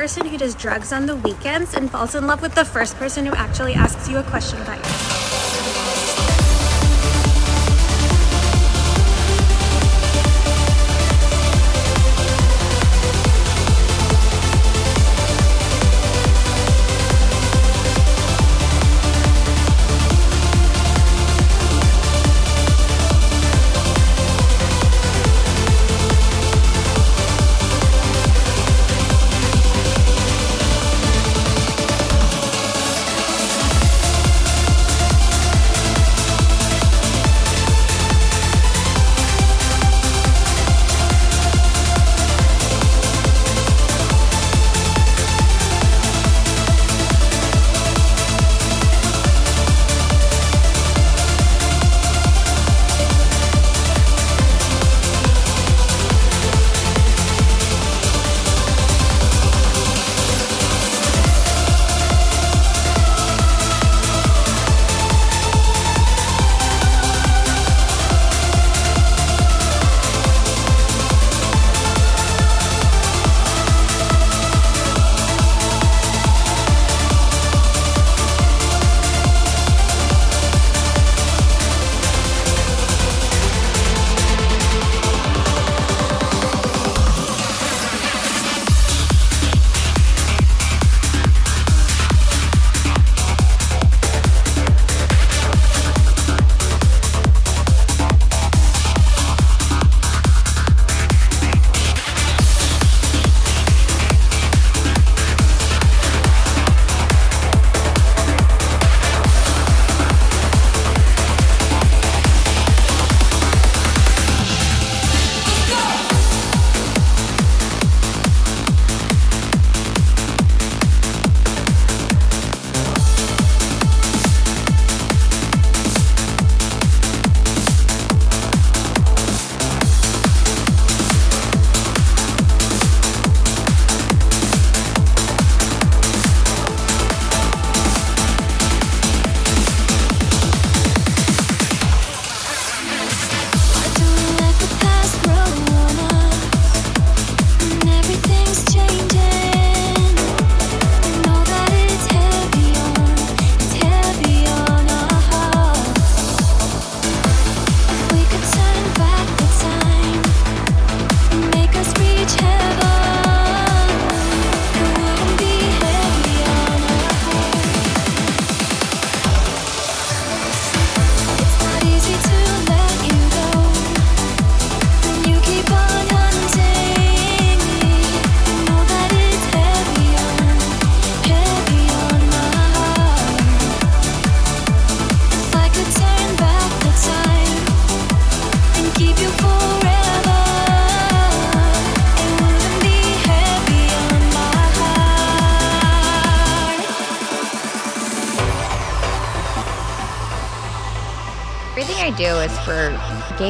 person who does drugs on the weekends and falls in love with the first person who actually asks you a question about yourself.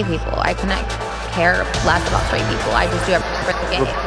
People. I couldn't care less about straight people. I just do it for the gay.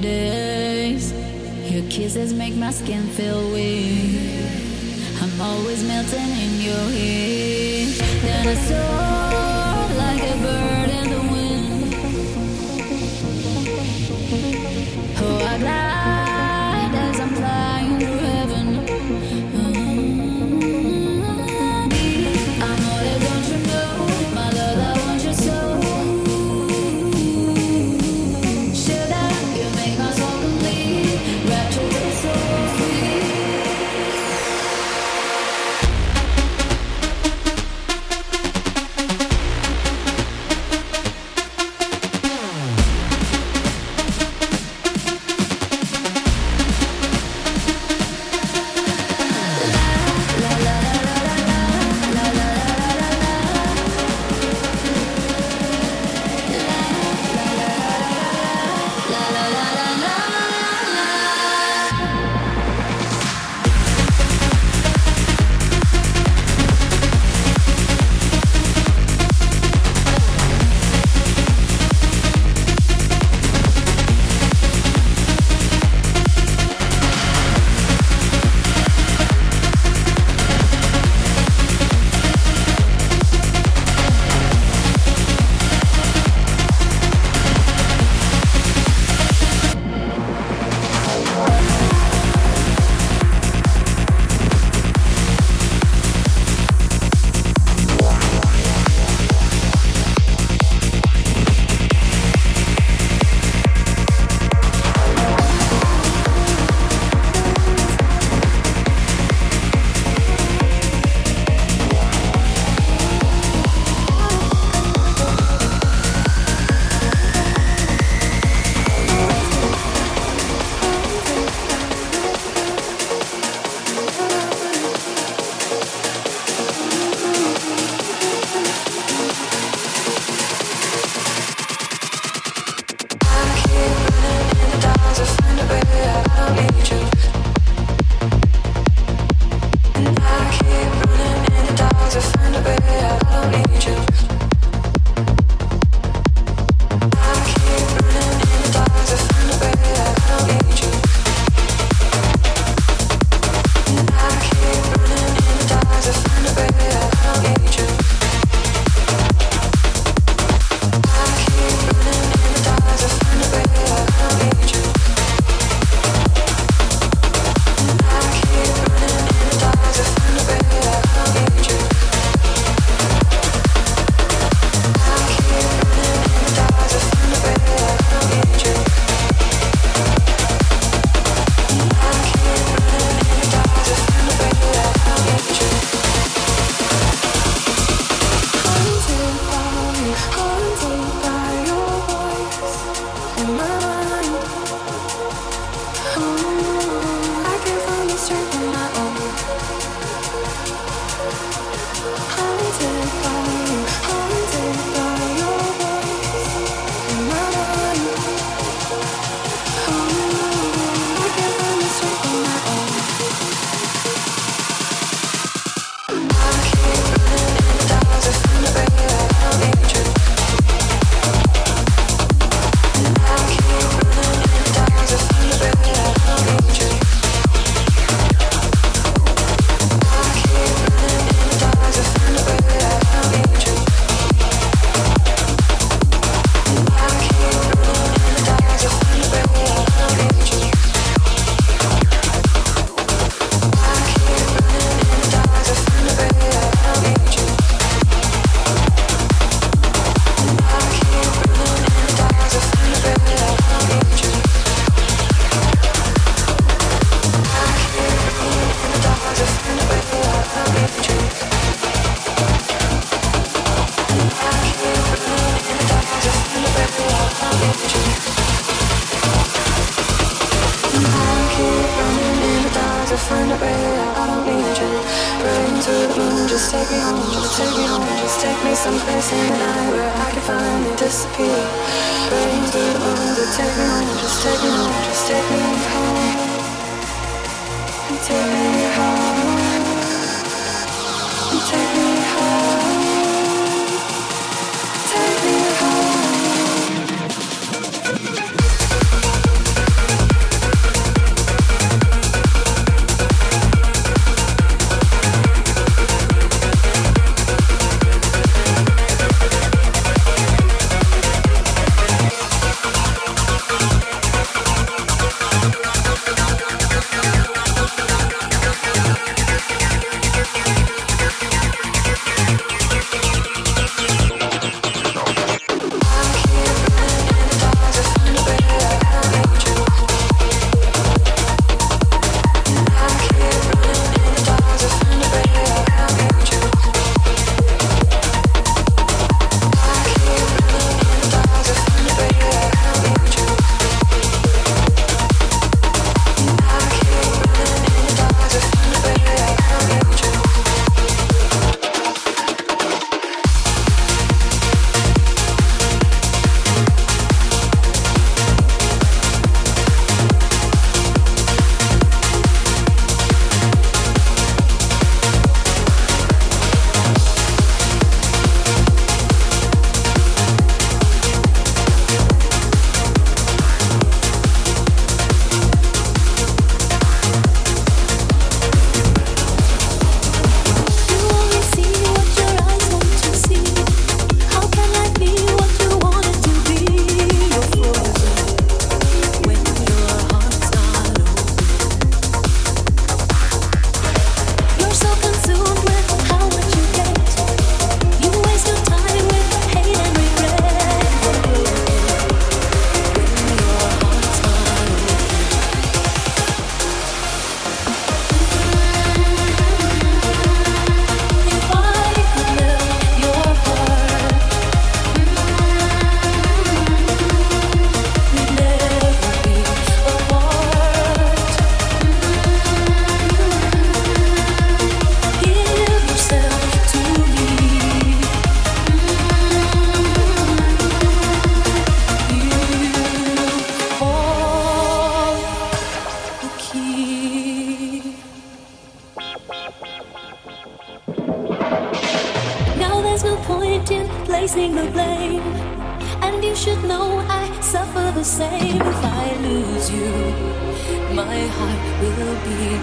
days. Your kisses make my skin feel weak. I'm always melting in your heat. Then I soar like a bird in the wind. Oh, I glide.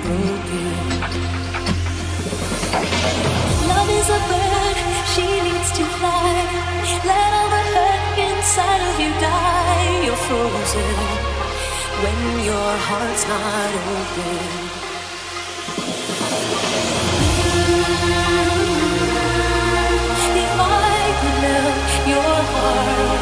Broken. Love is a bird, she needs to fly. Let all the hurt inside of you die. You're frozen when your heart's not open. Your heart,